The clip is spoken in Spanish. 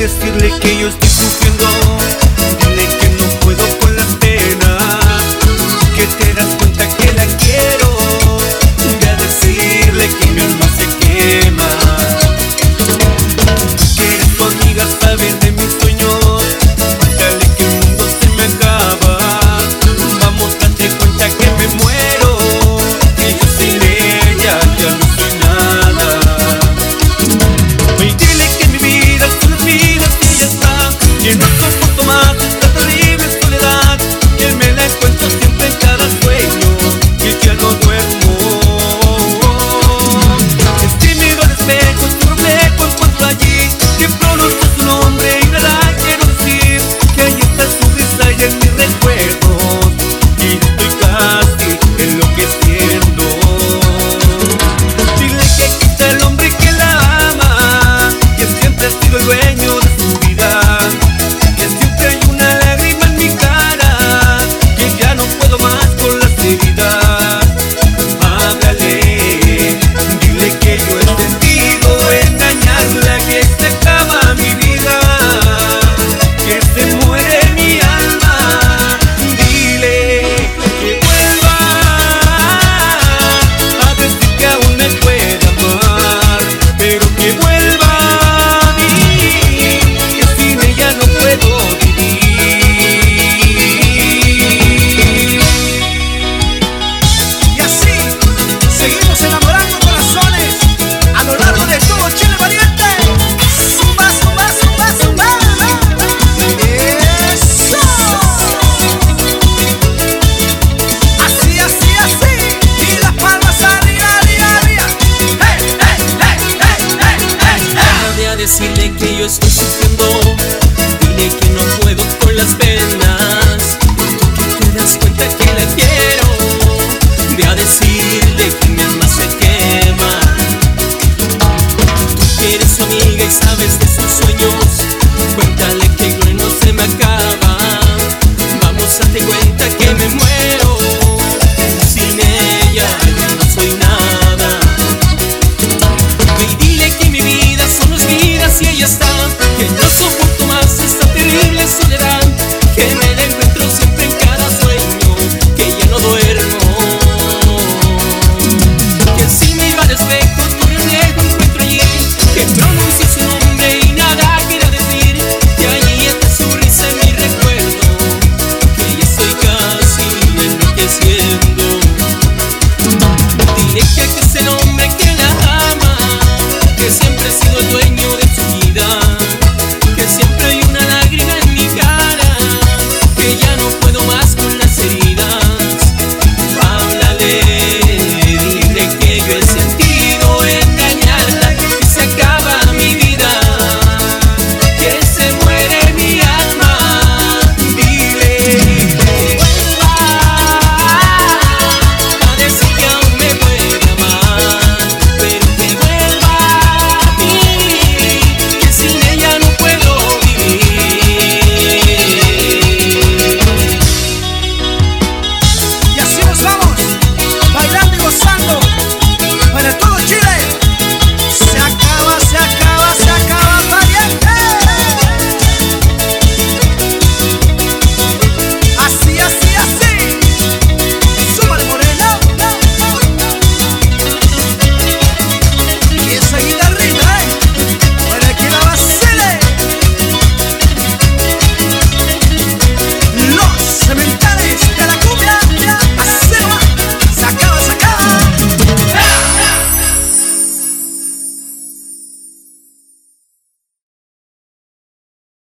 decirle que yo estoy sufriendo. tomar la terrible soledad que me la encuentro siempre en cada sueño y ya no duermo. Es tímido al espejo, es tu reflejo en cuanto allí que pronuncio su nombre y nada quiero decir que ahí está su risa y en mi recuerdo. decirle que yo estoy sufriendo.